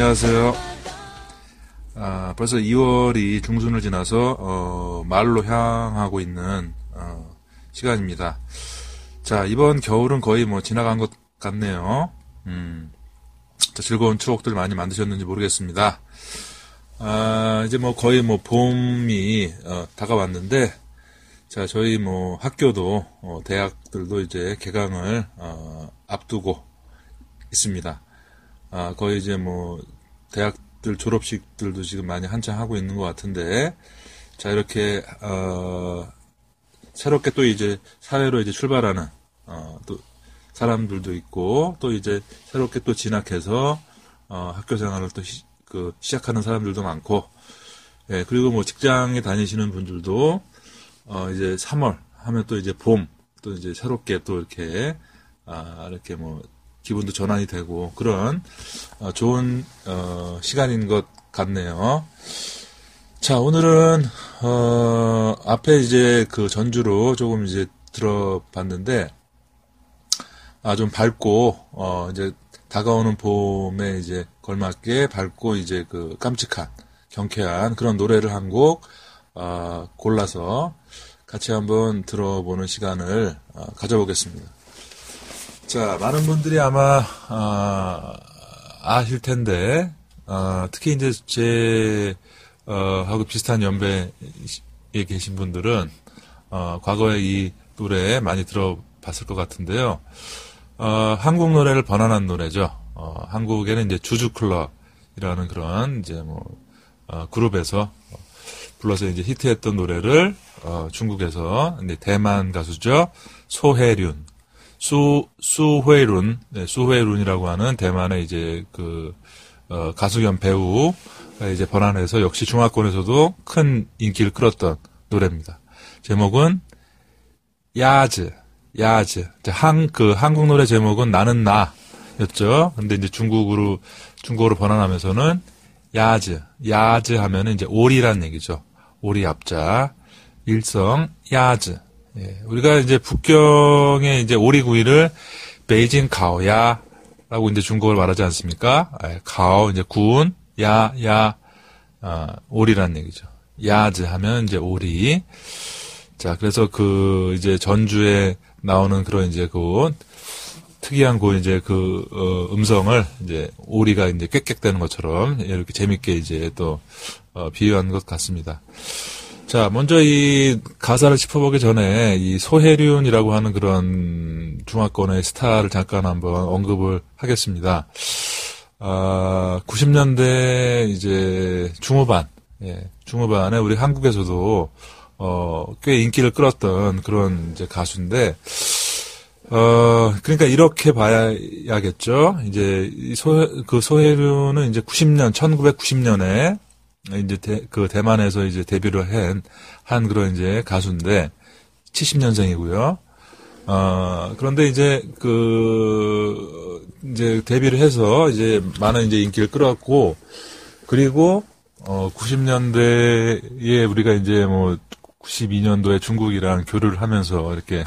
안녕하세요. 아, 벌써 2월이 중순을 지나서 어, 말로 향하고 있는 어, 시간입니다. 자, 이번 겨울은 거의 뭐 지나간 것 같네요. 음, 자, 즐거운 추억들 많이 만드셨는지 모르겠습니다. 아, 이제 뭐 거의 뭐 봄이 어, 다가왔는데, 자, 저희 뭐 학교도 어, 대학들도 이제 개강을 어, 앞두고 있습니다. 아, 거의 이제 뭐, 대학들 졸업식들도 지금 많이 한창 하고 있는 것 같은데, 자, 이렇게, 어, 새롭게 또 이제 사회로 이제 출발하는, 어, 또, 사람들도 있고, 또 이제 새롭게 또 진학해서, 어, 학교 생활을 또 시, 그, 시작하는 사람들도 많고, 예, 그리고 뭐 직장에 다니시는 분들도, 어, 이제 3월 하면 또 이제 봄, 또 이제 새롭게 또 이렇게, 아, 이렇게 뭐, 기분도 전환이 되고, 그런, 어, 좋은, 어, 시간인 것 같네요. 자, 오늘은, 어, 앞에 이제 그 전주로 조금 이제 들어봤는데, 아, 좀 밝고, 어, 이제 다가오는 봄에 이제 걸맞게 밝고 이제 그 깜찍한, 경쾌한 그런 노래를 한 곡, 어, 골라서 같이 한번 들어보는 시간을 어, 가져보겠습니다. 자, 많은 분들이 아마, 아, 아실 텐데, 아, 특히 이제 제, 어, 하고 비슷한 연배에 계신 분들은, 어, 과거에 이 노래 많이 들어봤을 것 같은데요. 어, 한국 노래를 번안한 노래죠. 어, 한국에는 이제 주주클럽이라는 그런 이제 뭐, 어, 그룹에서 불러서 이제 히트했던 노래를, 어, 중국에서, 이제 대만 가수죠. 소혜륜. 수, 수회룬, 네, 수회룬이라고 하는 대만의 이제 그, 어, 가수 겸 배우가 이제 번안해서 역시 중화권에서도 큰 인기를 끌었던 노래입니다. 제목은 야즈, 야즈. 한, 그 한국 노래 제목은 나는 나였죠. 근데 이제 중국으로, 중국어로 번안하면서는 야즈, 야즈 하면은 이제 오리란 얘기죠. 오리 앞자, 일성, 야즈. 예, 우리가 이제 북경의 이제 오리구이를 베이징 가오야라고 이제 중국어를 말하지 않습니까? 예, 가오 이제 구운 야, 야, 아, 오리란 얘기죠. 야즈 하면 이제 오리. 자, 그래서 그 이제 전주에 나오는 그런 이제 그 특이한 그 이제 그 어, 음성을 이제 오리가 이제 꽥꽥대는 것처럼 이렇게 재밌게 이제 또 어, 비유한 것 같습니다. 자, 먼저 이 가사를 짚어보기 전에 이 소혜륜이라고 하는 그런 중화권의 스타를 잠깐 한번 언급을 하겠습니다. 아, 90년대 이제 중후반, 예, 중후반에 우리 한국에서도 어, 꽤 인기를 끌었던 그런 이제 가수인데, 어, 그러니까 이렇게 봐야겠죠. 이제 이 소, 그 소혜륜은 이제 90년, 1990년에 이제 대, 그 대만에서 이제 데뷔를 한, 한 그런 이제 가수인데 70년생이고요. 어, 그런데 이제 그 이제 데뷔를 해서 이제 많은 이제 인기를 끌었고 그리고 어 90년대에 우리가 이제 뭐 92년도에 중국이랑 교류를 하면서 이렇게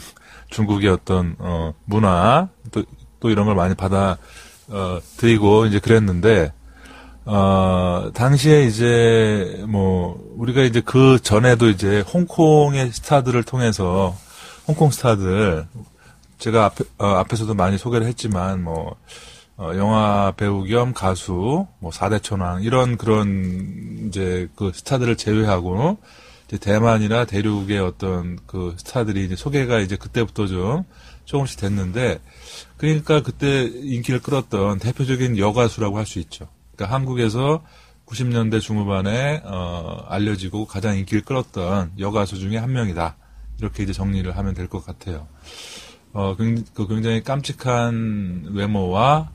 중국의 어떤 어 문화 또, 또 이런 걸 많이 받아 어 들이고 이제 그랬는데 어, 당시에 이제, 뭐, 우리가 이제 그 전에도 이제 홍콩의 스타들을 통해서, 홍콩 스타들, 제가 앞에, 어, 앞에서도 많이 소개를 했지만, 뭐, 어, 영화 배우 겸 가수, 뭐, 사대천왕, 이런 그런, 이제 그 스타들을 제외하고, 이제 대만이나 대륙의 어떤 그 스타들이 이제 소개가 이제 그때부터 좀 조금씩 됐는데, 그러니까 그때 인기를 끌었던 대표적인 여가수라고 할 수 있죠. 그러니까 한국에서 90년대 중후반에 어, 알려지고 가장 인기를 끌었던 여가수 중에 한 명이다. 이렇게 이제 정리를 하면 될 것 같아요. 어, 굉- 그 굉장히 깜찍한 외모와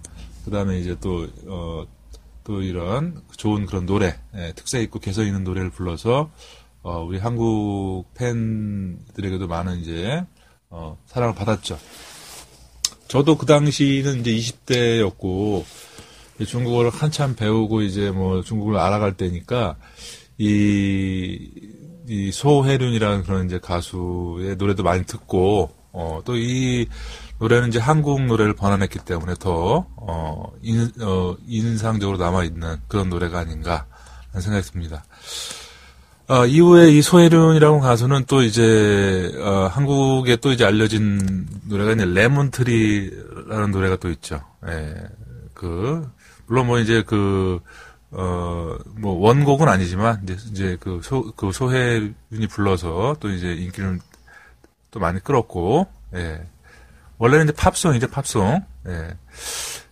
그다음에 이제 또 어, 또 이런 좋은 그런 노래, 예, 특색 있고 개성 있는 노래를 불러서 어, 우리 한국 팬들에게도 많은 이제 어, 사랑을 받았죠. 저도 그 당시는 이제 20대였고 중국어를 한참 배우고 이제 뭐 중국을 알아갈 때니까 이, 이 소혜륜이라는 그런 이제 가수의 노래도 많이 듣고 어, 또 이 노래는 이제 한국 노래를 번안했기 때문에 더 어, 인, 어, 인상적으로 남아 있는 그런 노래가 아닌가 하는 생각이 듭니다. 어, 이후에 이 소혜륜이라는 가수는 또 이제 어, 한국에 또 이제 알려진 노래가 이제 레몬트리라는 노래가 또 있죠. 예, 그 물론 뭐 이제 그 어, 뭐, 원곡은 아니지만, 이제, 이제 그 소, 그 소혜윤이 불러서 또 이제 인기를 또 많이 끌었고, 예. 원래는 이제 팝송이죠, 팝송. 예.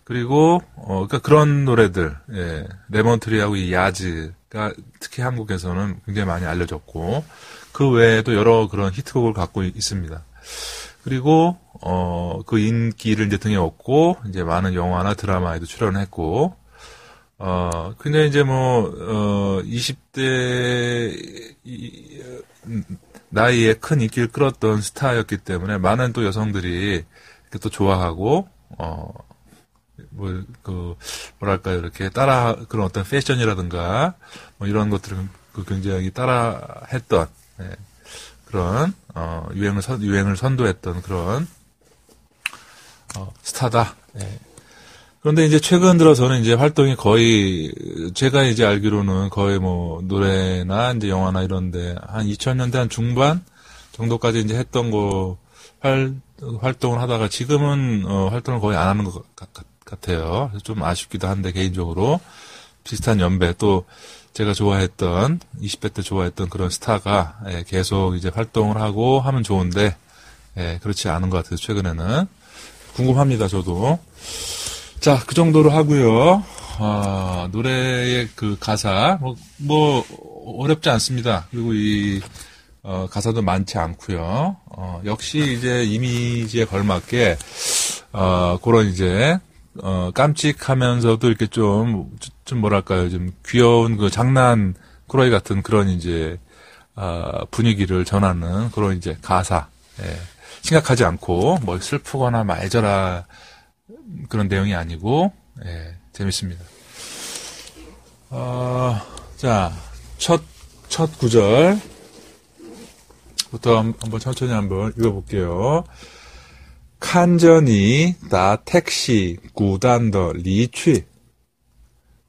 그리고, 어, 그니까 그런 노래들, 예. 레몬트리하고 이 야즈가 특히 한국에서는 굉장히 많이 알려졌고, 그 외에도 여러 그런 히트곡을 갖고 있습니다. 그리고, 어, 그 인기를 이제 등에 업고, 이제 많은 영화나 드라마에도 출연했고, 어, 근데 이제 뭐, 어, 20대, 이, 나이에 큰 인기를 끌었던 스타였기 때문에 많은 또 여성들이 또 좋아하고, 어, 뭐, 그, 뭐랄까요, 이렇게 따라, 그런 어떤 패션이라든가, 뭐 이런 것들을 그 굉장히 따라 했던, 예, 그런, 어, 유행을 선, 유행을 선도했던 그런, 어, 스타다. 예. 그런데 이제 최근 들어서는 이제 활동이 거의 제가 이제 알기로는 거의 뭐 노래나 이제 영화나 이런데 한 2000년대 한 중반 정도까지 이제 했던 거 활, 활동을 하다가 지금은 어, 활동을 거의 안 하는 것 같, 아요 좀 아쉽기도 한데 개인적으로 비슷한 연배 또 제가 좋아했던 20대 때 좋아했던 그런 스타가 예, 계속 이제 활동을 하고 하면 좋은데 예, 그렇지 않은 것 같아요 최근에는 궁금합니다 저도. 자, 그 정도로 하고요. 아, 노래의 그 가사 뭐, 뭐 어렵지 않습니다. 그리고 이 어, 가사도 많지 않고요. 어, 역시 이제 이미지에 걸맞게 어, 그런 이제 어, 깜찍하면서도 이렇게 좀, 좀 뭐랄까요, 좀 귀여운 그 장난 꾸러기 같은 그런 이제 어, 분위기를 전하는 그런 이제 가사. 예. 심각하지 않고 뭐 슬프거나 말절하 그런 내용이 아니고 예, 재밌습니다. 어, 자, 첫, 첫 구절부터 한번 천천히 한번 읽어볼게요. 칸전이 다 택시 구단더 리취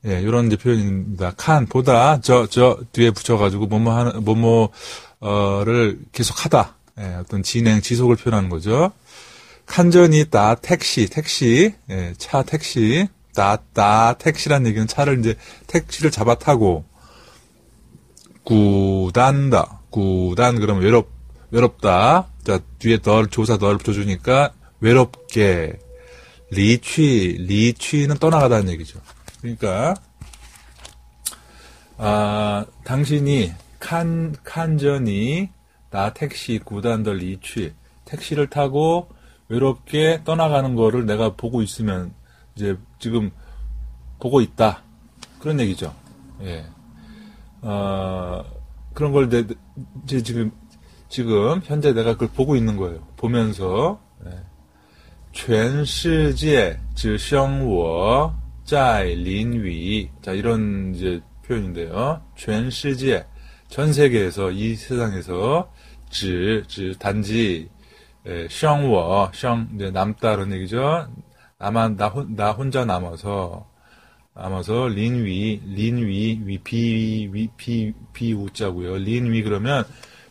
예, 이런 이제 표현입니다. 칸 보다 저 저 뒤에 붙여 가지고 뭐뭐 하는 뭐뭐를 계속하다 예, 어떤 진행 지속을 표현하는 거죠. 칸전이 따 택시, 택시, 예, 차 택시, 따, 따 택시란 얘기는 차를 이제 택시를 잡아 타고 구단다, 구단 그러면 외롭 외롭다. 자 뒤에 덜 조사 덜 붙여주니까 외롭게 리취, 리취는 떠나가다는 얘기죠. 그러니까 아 당신이 칸 칸전이 나 택시 구단덜 리취 택시를 타고 외롭게 떠나가는 거를 내가 보고 있으면 이제 지금 보고 있다 그런 얘기죠. 예. 어, 그런 걸 내, 이제 지금 지금 현재 내가 그걸 보고 있는 거예요. 보면서 예. 全世界只剩我在林위자 이런 이제 표현인데요. 全世界전 세계에서 이 세상에서 只只 단지 예, 샹워, 샹, 이제 남다른 얘기죠. 나만, 나, 혼, 나 혼자 남아서, 남아서, 린위, 린위, 위, 비, 위, 비, 비, 우자고요. 린위 그러면,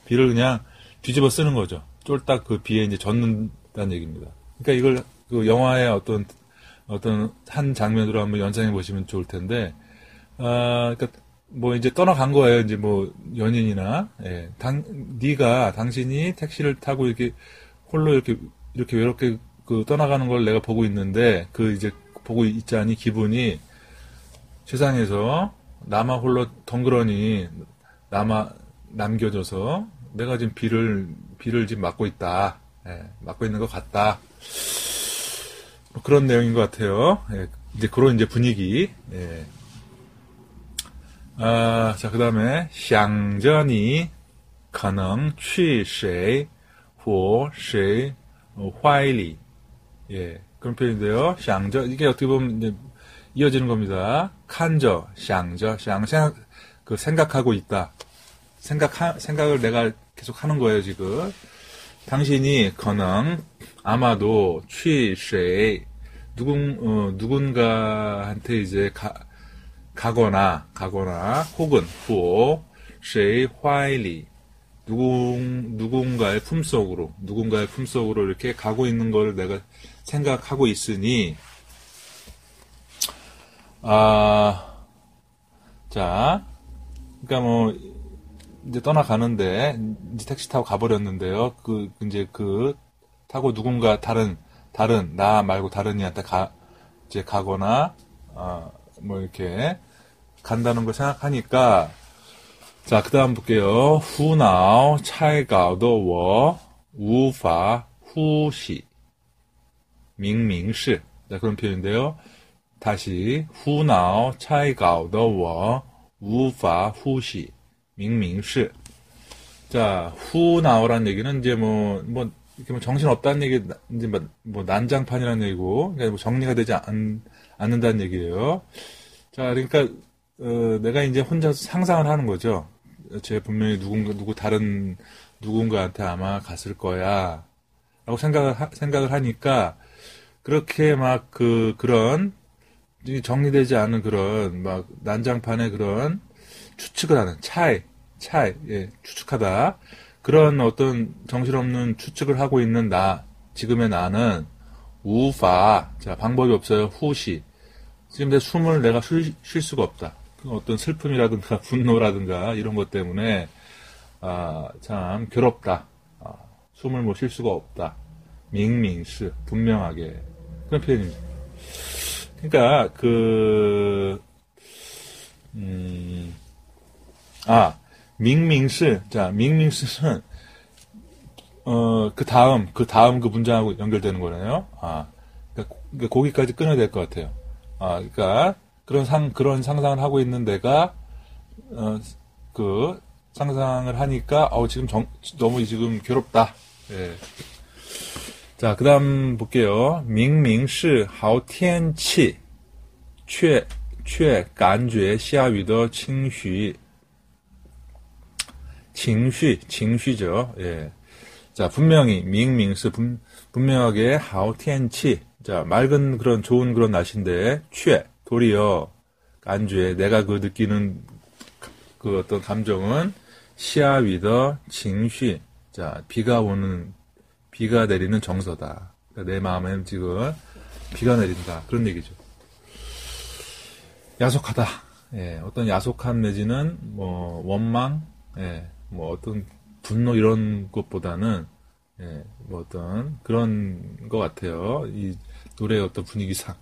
비를 그냥 뒤집어 쓰는 거죠. 쫄딱 그 비에 이제 젖는다는 얘기입니다. 그러니까 이걸, 그 영화의 어떤, 어떤 한 장면으로 한번 연상해 보시면 좋을 텐데, 아, 그니까, 뭐 이제 떠나간 거예요. 이제 뭐 연인이나, 예. 당, 네가, 당신이 택시를 타고 이렇게 홀로 이렇게 이렇게 외롭게 그 떠나가는 걸 내가 보고 있는데 그 이제 보고 있자니 기분이 세상에서 나만 홀로 덩그러니 남아 남겨져서 내가 지금 비를 비를 지금 맞고 있다, 예, 맞고 있는 것 같다. 뭐 그런 내용인 것 같아요. 예, 이제 그런 이제 분위기. 예. 아, 자, 그 다음에, 샹전이 可能去谁或谁怀里 예, 그런 표현인데요. 想着 이게 어떻게 보면 이제 이어지는 겁니다. 칸저, 想着, 想 생각 그 생각하고 있다. 생각 생각을 내가 계속 하는 거예요, 지금. 당신이 可能 아마도 취쉐 누군 어, 누군가한테 이제 가, 가거나 가거나 혹은 후오 쉐이 화이리 누군 누군가의 품속으로 누군가의 품속으로 이렇게 가고 있는 걸 내가 생각하고 있으니 아 자 그러니까 뭐 이제 떠나가는데 이제 택시 타고 가버렸는데요. 그 이제 그 타고 누군가 다른, 다른, 나 말고 다른 이한테 가, 이제 가거나, 아, 뭐 이렇게, 간다는 걸 생각하니까, 자, 그 다음 볼게요. 후나오 차이가도 워. 우파 후시. 밍밍시. 자, 그런 표현인데요. 다시 후나오 차이가도 워. 우파 후시. 밍밍시. 자, 후나오란 얘기는 이제 뭐, 뭐, 이렇게 뭐 정신 없다는 얘기, 이제 뭐, 뭐 난장판이라는 얘기고, 그러니까 뭐 정리가 되지 않, 않는다는 얘기예요. 자, 그러니까, 어, 내가 이제 혼자 상상을 하는 거죠. 제 분명히 누군가 누구 다른 누군가한테 아마 갔을 거야. 라고 생각을 하, 생각을 하니까 그렇게 막 그 그런 정리되지 않은 그런 막 난장판의 그런 추측을 하는 차이 차이 예, 추측하다 그런 어떤 정신없는 추측을 하고 있는 나 지금의 나는 우파 자 방법이 없어요 후시 지금 내 숨을 내가 쉴, 쉴 수가 없다 어떤 슬픔이라든가 분노라든가 이런 것 때문에 아, 참 괴롭다. 아, 숨을 못 쉴 수가 없다. 밍밍스 분명하게 그런 표현입니다. 그러니까 그 음, 아 밍밍스 자 밍밍스는 어, 그 다음, 그 다음 그 문장하고 연결되는 거네요. 아, 그러니까, 그러니까 거기까지 끊어야 될 것 같아요. 아, 그러니까 그런 상 그런 상상을 하고 있는 내가 어, 그 상상을 하니까 어 지금 정, 너무 지금 괴롭다. 예. 자, 그다음 볼게요. 明明是好天气却感觉下雨的情绪 情绪情绪죠 예. 자, 분명히 明明是 분, 분명하게 好天气 자, 맑은 그런 좋은 그런 날씨인데 却 도리어 안주에 내가 그 느끼는 그 어떤 감정은 시아위더 징쉬 자 비가 오는 비가 내리는 정서다. 그러니까 내 마음에는 지금 비가 내린다 그런 얘기죠. 야속하다. 예, 어떤 야속한 내지는 뭐 원망, 예, 뭐 어떤 분노 이런 것보다는 예, 뭐 어떤 그런 것 같아요. 이 노래의 어떤 분위기상.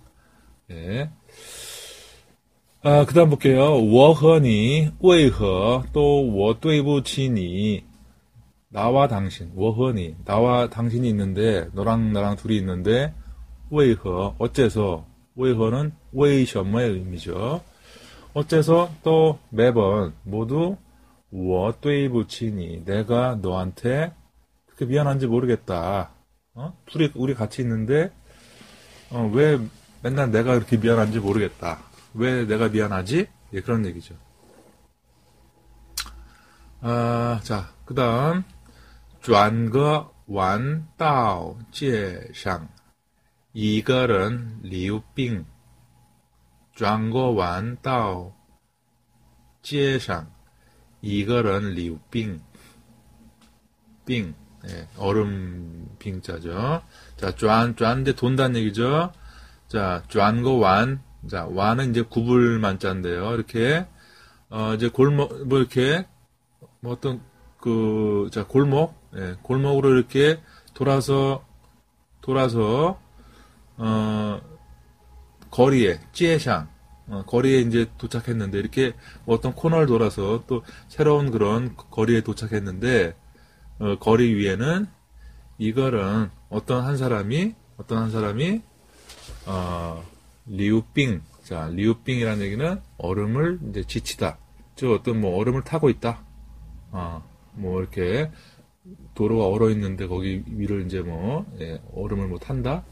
예. 아, 그 다음 볼게요. 我和你为何都我对不起你 나와 당신, 我和你 나와 당신이 있는데 너랑 나랑 둘이 있는데 为何 어째서 为何는 为什么의 의미죠. 어째서 또 매번 모두 我对不起你 내가 너한테 그렇게 미안한지 모르겠다. 어? 둘이 우리 같이 있는데 어, 왜 맨날 내가 그렇게 미안한지 모르겠다. 왜 내가 미안하지? 예, 그런 얘기죠. 아, 자, 그 다음, 转个弯道街上一个人流病转个弯道街上 이거는 리우빙 빙 네, 얼음 빙자죠. 자, 쫀, 쫀데 돈다는 얘기죠. 자, 쫀거 완. 자, 완은 이제 구불 만자인데요. 이렇게, 어, 이제 골목, 뭐 이렇게, 뭐 어떤, 그, 자, 골목, 네, 골목으로 이렇게 돌아서, 돌아서, 어, 거리에, 찌에샹, 거리에 이제 도착했는데, 이렇게 뭐 어떤 코너를 돌아서 또 새로운 그런 거리에 도착했는데, 어, 거리 위에는 이거는 어떤 한 사람이, 어떤 한 사람이, 어, 리우빙. 자, 리우빙이라는 얘기는 얼음을 이제 지치다. 즉 어떤 뭐 얼음을 타고 있다. 어, 뭐 이렇게 도로가 얼어 있는데 거기 위를 이제 뭐 예, 얼음을 뭐 탄다.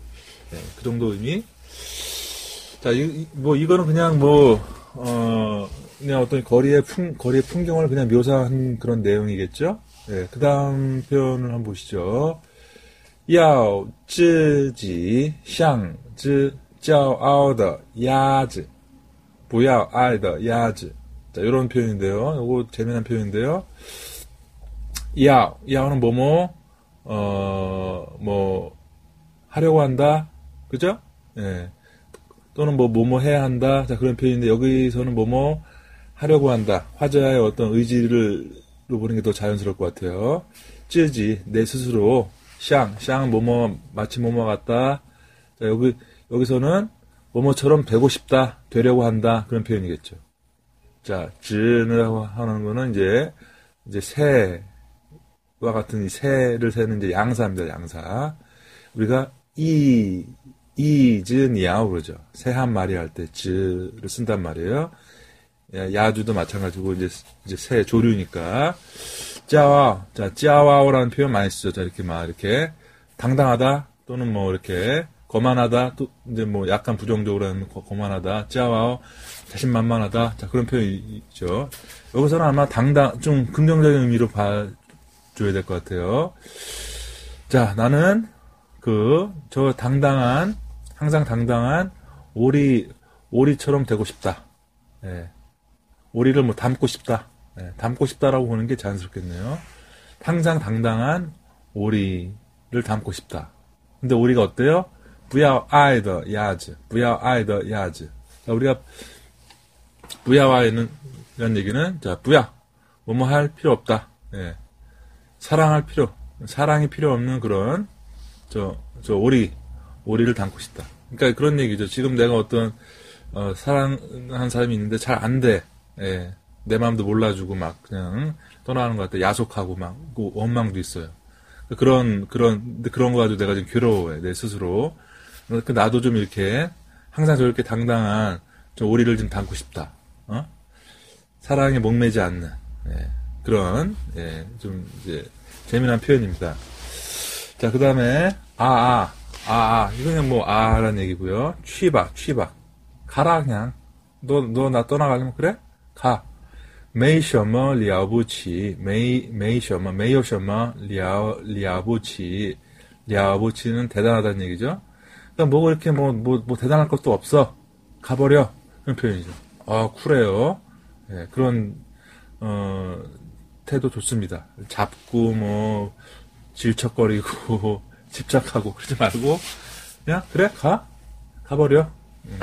예, 그 정도 의미. 자, 이, 뭐, 이거는 그냥 뭐, 어, 그냥 어떤 거리의 풍, 거리의 풍경을 그냥 묘사한 그런 내용이겠죠? 예, 그 다음 표현을 한번 보시죠. 야오, 쯔지, 샹, 쯔, 짜오, 아오더, 야즈, 부야오, 아이더, 야즈. 자, 요런 표현인데요. 요거 재미난 표현인데요. 야오, 야오는 뭐뭐, 어, 뭐, 하려고 한다. 그죠? 예. 또는 뭐, 뭐뭐 해야 한다. 자, 그런 표현인데, 여기서는 뭐뭐 하려고 한다. 화자의 어떤 의지를, 로 보는 게 더 자연스러울 것 같아요. 찌지, 내 스스로, 샹, 샹, 뭐뭐, 마치 뭐뭐 같다. 자, 여기, 여기서는 뭐뭐처럼 되고 싶다. 되려고 한다. 그런 표현이겠죠. 자, 즈를 하는 거는 이제, 이제 새와 같은 이 새를 세는 이제 양사입니다, 양사. 우리가 이, 이즈니아오 그러죠. 새 한 마리 할 때 즈를 쓴단 말이에요. 야주도 마찬가지고 이제, 이제 새 조류니까. 짜와, 자, 짜와오라는 표현 많이 쓰죠. 자, 이렇게 막 이렇게 당당하다 또는 뭐 이렇게 거만하다 또 이제 뭐 약간 부정적으로 하면 거만하다 짜와오 자신만만하다. 자, 그런 표현이 있죠. 여기서는 아마 당당, 좀 긍정적인 의미로 봐줘야 될 것 같아요. 자, 나는 그, 저 당당한, 항상 당당한 오리, 오리처럼 되고 싶다. 예. 오리를 뭐 닮고 싶다. 예. 닮고 싶다라고 보는 게 자연스럽겠네요. 항상 당당한 오리를 닮고 싶다. 근데 오리가 어때요? 부야 아이더 야즈, 부야 아이더 야즈. 자, 우리가 부야와에는 이런 얘기는 자 부야 뭐뭐 할 필요 없다. 예. 사랑할 필요 사랑이 필요 없는 그런 저 저 오리 오리를 담고 싶다. 그러니까 그런 얘기죠. 지금 내가 어떤 어, 사랑한 사람이 있는데 잘 안 돼. 예. 내 마음도 몰라주고 막 그냥 떠나는 것 같아. 야속하고 막 원망도 있어요. 그런 그런 그런 거 가지고 내가 좀 괴로워해 내 스스로. 그러니까 나도 좀 이렇게 항상 저렇게 당당한 저 오리를 좀 닮고 싶다. 어? 사랑에 목매지 않는 예, 그런 예, 좀 이제 재미난 표현입니다. 자, 그 다음에 아, 아, 아, 아, 이거는 뭐, 아, 라는 얘기고요. 去吧, 去吧. 가라, 그냥. 너, 너 나 떠나가려면 뭐 그래? 가. 메이셔머 리아부치, 메이, 메이셔머, 메이셔머 리아, 리아부치. 리아부치는 대단하다는 얘기죠. 그러니까 뭐, 이렇게 뭐, 뭐, 뭐, 대단할 것도 없어. 가버려. 그런 표현이죠. 아, 쿨해요. 예, 그런, 어, 태도 좋습니다. 잡고, 뭐, 질척거리고, 집착하고, 그러지 말고, 그냥, 그래, 가. 가버려. 음.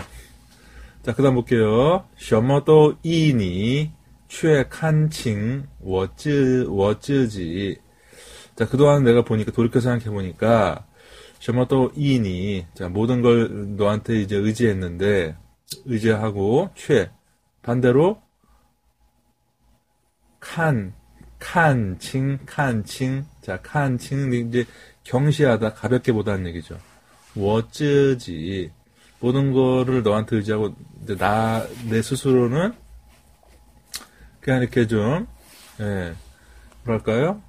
자, 그 다음 볼게요. 什么都 이니, 却看清我自我自己. 자, 그동안 내가 보니까, 돌이켜 생각해보니까, 什么都 이니, 자, 모든 걸 너한테 이제 의지했는데, 의지하고 최 반대로 칸 칸칭 칸칭 자 칸칭 이제 경시하다 가볍게 보다는 얘기죠. 워쯔지 모든 거를 너한테 의지하고 나 내 스스로는 그냥 이렇게 좀 예, 뭐랄까요?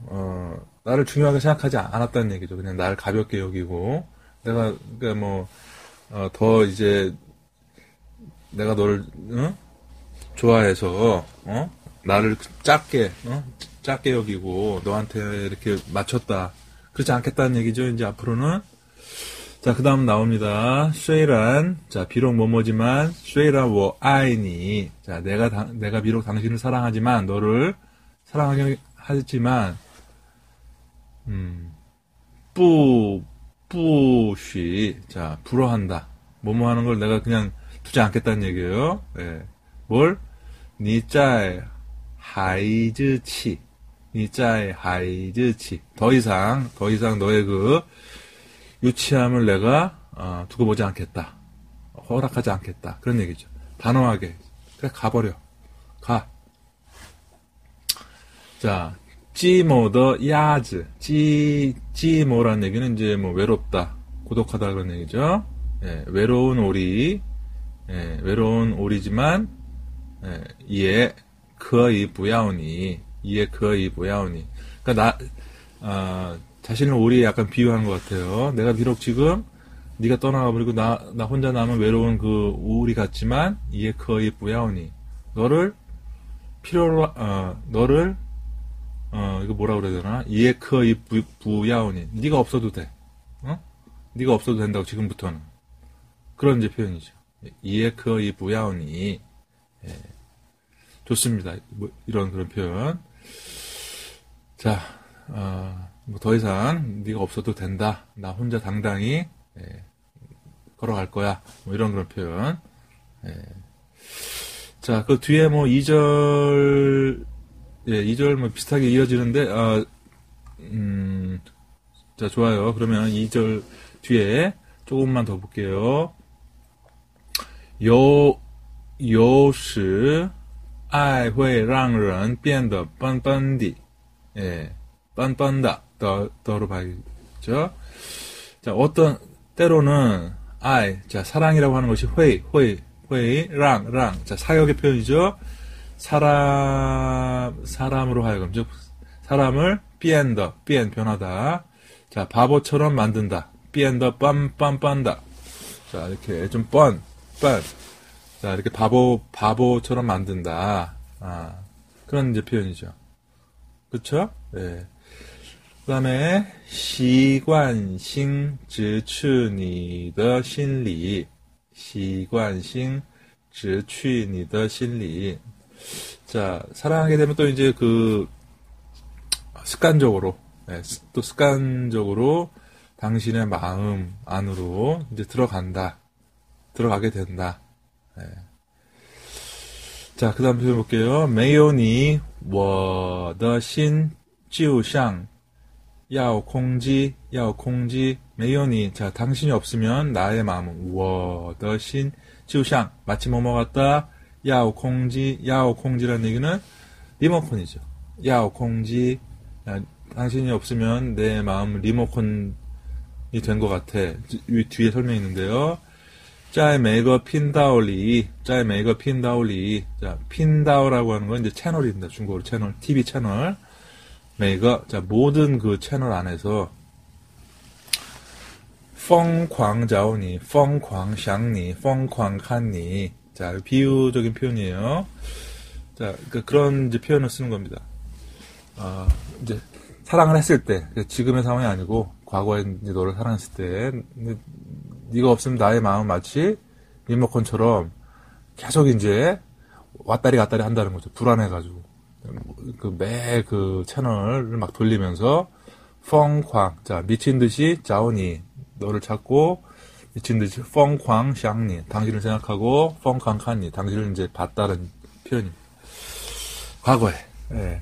어, 나를 중요하게 생각하지 않았다는 얘기죠. 그냥 나를 가볍게 여기고 내가 그러니까 뭐 어, 더 이제 내가 너를 어? 좋아해서 어? 나를 작게 어? 작게 여기고 너한테 이렇게 맞췄다. 그렇지 않겠다는 얘기죠. 이제 앞으로는 자, 그 다음 나옵니다. 쉐이란. 자, 비록 뭐뭐지만, 쉐이란 워 아이니. 자, 내가, 다, 내가 비록 당신을 사랑하지만, 너를 사랑하긴 하지만, 음, 뿌, 뿌쉬. 자, 불어한다. 뭐뭐 하는 걸 내가 그냥 두지 않겠다는 얘기예요. 예. 뭘? 니짜의 하이즈치. 니짜의 하이즈치. 더 이상, 더 이상 너의 그 유치함을 내가 어, 두고 보지 않겠다. 허락하지 않겠다. 그런 얘기죠. 단호하게. 그래, 가버려. 가. 자, 찌모더 야즈. 찌, 찌모라는 얘기는 이제 뭐 외롭다. 고독하다 그런 얘기죠. 예, 외로운 오리. 예, 외로운 오리지만 예, 예 거의 부야오니 이에 그이 뭐야오니. 그러니까 나 어, 자신을 우리 약간 비유하는 것 같아요. 내가 비록 지금 네가 떠나가 버리고 나 나 혼자 남은 외로운 그 우울이 같지만 이에 거의 뭐야오니. 너를 필요로 어 너를 어 이거 뭐라 그래야 되나? 이에 부, 부야오니. 네가 없어도 돼. 어? 네가 없어도 된다고 지금부터는. 그런 이제 표현이죠. 이에 거의 부야오니. 예. 좋습니다. 뭐 이런 그런 표현. 자, 어, 뭐더 이상 네가 없어도 된다. 나 혼자 당당히 예, 걸어갈 거야. 뭐 이런 그런 표현. 예. 자, 그 뒤에 뭐 2절 예, 2절 뭐 비슷하게 이어지는데 아 음, 자, 좋아요. 그러면 2절 뒤에 조금만 더 볼게요. 요, 有时 爱会让人变得笨笨的， 예, 빤빤다, 더, 더로 봐야죠. 자, 어떤, 때로는, 아이, 자, 사랑이라고 하는 것이 회의, 회의, 회의, 랑, 랑. 자, 사역의 표현이죠. 사람, 사람으로 하여금, 즉, 사람을 삐엔더, 삐엔, 변하다. 자, 바보처럼 만든다. 삐엔더, 빰빰빤다. 자, 이렇게 좀 뻔, 뻔. 자, 이렇게 바보, 바보처럼 만든다. 아, 그런 이제 표현이죠. 그쵸? 네. 그 다음에, 习惯性直取你的心理习惯性直取你的心理 자, 사랑하게 되면 또 이제 그, 습관적으로, 네, 또 습관적으로 당신의 마음 안으로 이제 들어간다. 들어가게 된다. 네. 자, 그 다음 표현 볼게요. 메이오니, 워더신, 지우샹, 야오 공지, 야오 공지, 메이오니. 자, 당신이 없으면 나의 마음은 워더신, 지우샹, 마치 뭐뭐 같다. 야오 공지, 야오 공지라는 얘기는 리모컨이죠. 遥控器, 야, 아, 당신이 없으면 내 마음 리모컨이 된 것 같아. 뒤에 설명이 있는데요. 在 每个 频道里, 在 每个 频道里, 자, 频道라고 하는 건 이제 채널입니다. 중국어로 채널, TV 채널. 每个, 자, 모든 그 채널 안에서, 疯狂找你, 疯狂想你, 疯狂看你. 자, 비유적인 표현이에요. 자, 그러니까 그런 이제 표현을 쓰는 겁니다. 어, 이제 사랑을 했을 때, 지금의 상황이 아니고, 과거에 이제 너를 사랑했을 때, 네가 없으면 나의 마음 마치 리모컨처럼 계속 이제 왔다리 갔다리 한다는 거죠. 불안해가지고. 그매그 채널을 막 돌리면서 펑광 자 미친 듯이 자오니 너를 찾고 미친 듯이 펑광 샹니 당신을 생각하고 펑광 칸니 당신을 이제 봤다는 표현입니다. 과거에 예.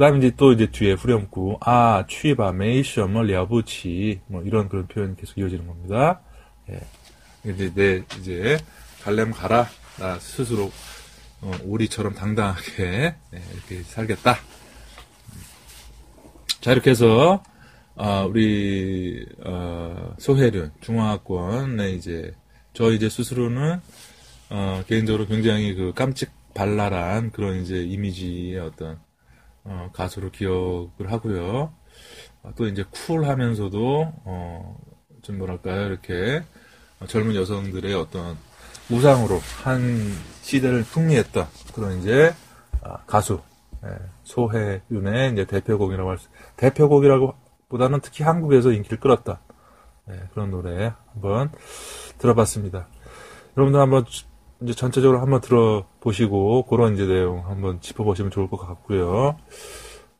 그다음에 이제 또 이제 뒤에 후렴구 아 취바 메이셔머 려부치 뭐 이런 그런 표현이 계속 이어지는 겁니다. 예. 이제 내 이제 갈래면 가라. 나 스스로 어, 우리처럼 당당하게 네, 이렇게 살겠다. 자 이렇게 해서 어, 우리 어, 소혜륜 중화학원의 이제 저 이제 스스로는 어, 개인적으로 굉장히 그 깜찍 발랄한 그런 이제 이미지의 어떤 어, 가수로 기억을 하고요. 어, 또 이제 쿨하면서도 어, 좀 뭐랄까요 이렇게 젊은 여성들의 어떤 우상으로 한 시대를 풍미했던 그런 이제 아, 가수 예, 소혜윤의 이제 대표곡이라고 할 수, 대표곡이라고 보다는 특히 한국에서 인기를 끌었다. 예, 그런 노래 한번 들어봤습니다. 여러분들 한번 이제 전체적으로 한번 들어보시고 그런 이제 내용 한번 짚어보시면 좋을 것 같고요.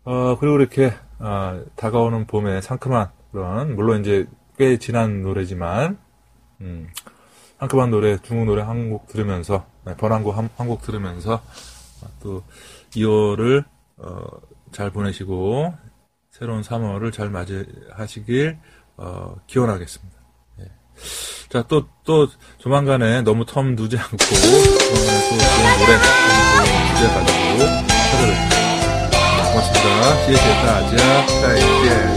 어, 그리고 이렇게 어, 다가오는 봄의 상큼한 그런 물론 이제 꽤 지난 노래지만 음, 상큼한 노래, 중국 노래 한 곡 들으면서, 네, 번안곡 한, 곡 들으면서, 또 2월을, 어, 잘 보내시고, 새로운 3월을 잘 맞이하시길, 어, 기원하겠습니다. 예. 자, 또, 또, 조만간에 너무 텀 두지 않고, 조만간에 또 좋은 노래, 좋은 주제 가지고 찾아뵙겠습니다. 고맙습니다. 谢谢大家，再见。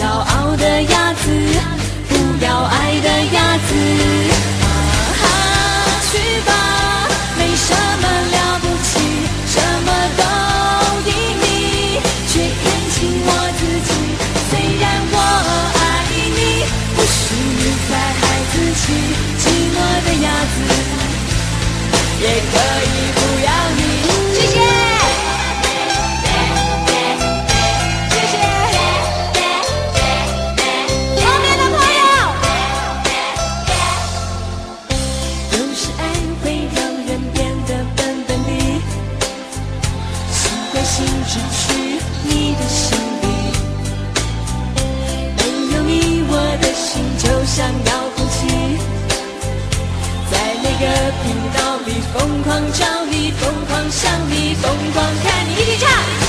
骄傲。想要哭泣。在每个频道里疯狂找你疯狂想你疯狂看你一起唱。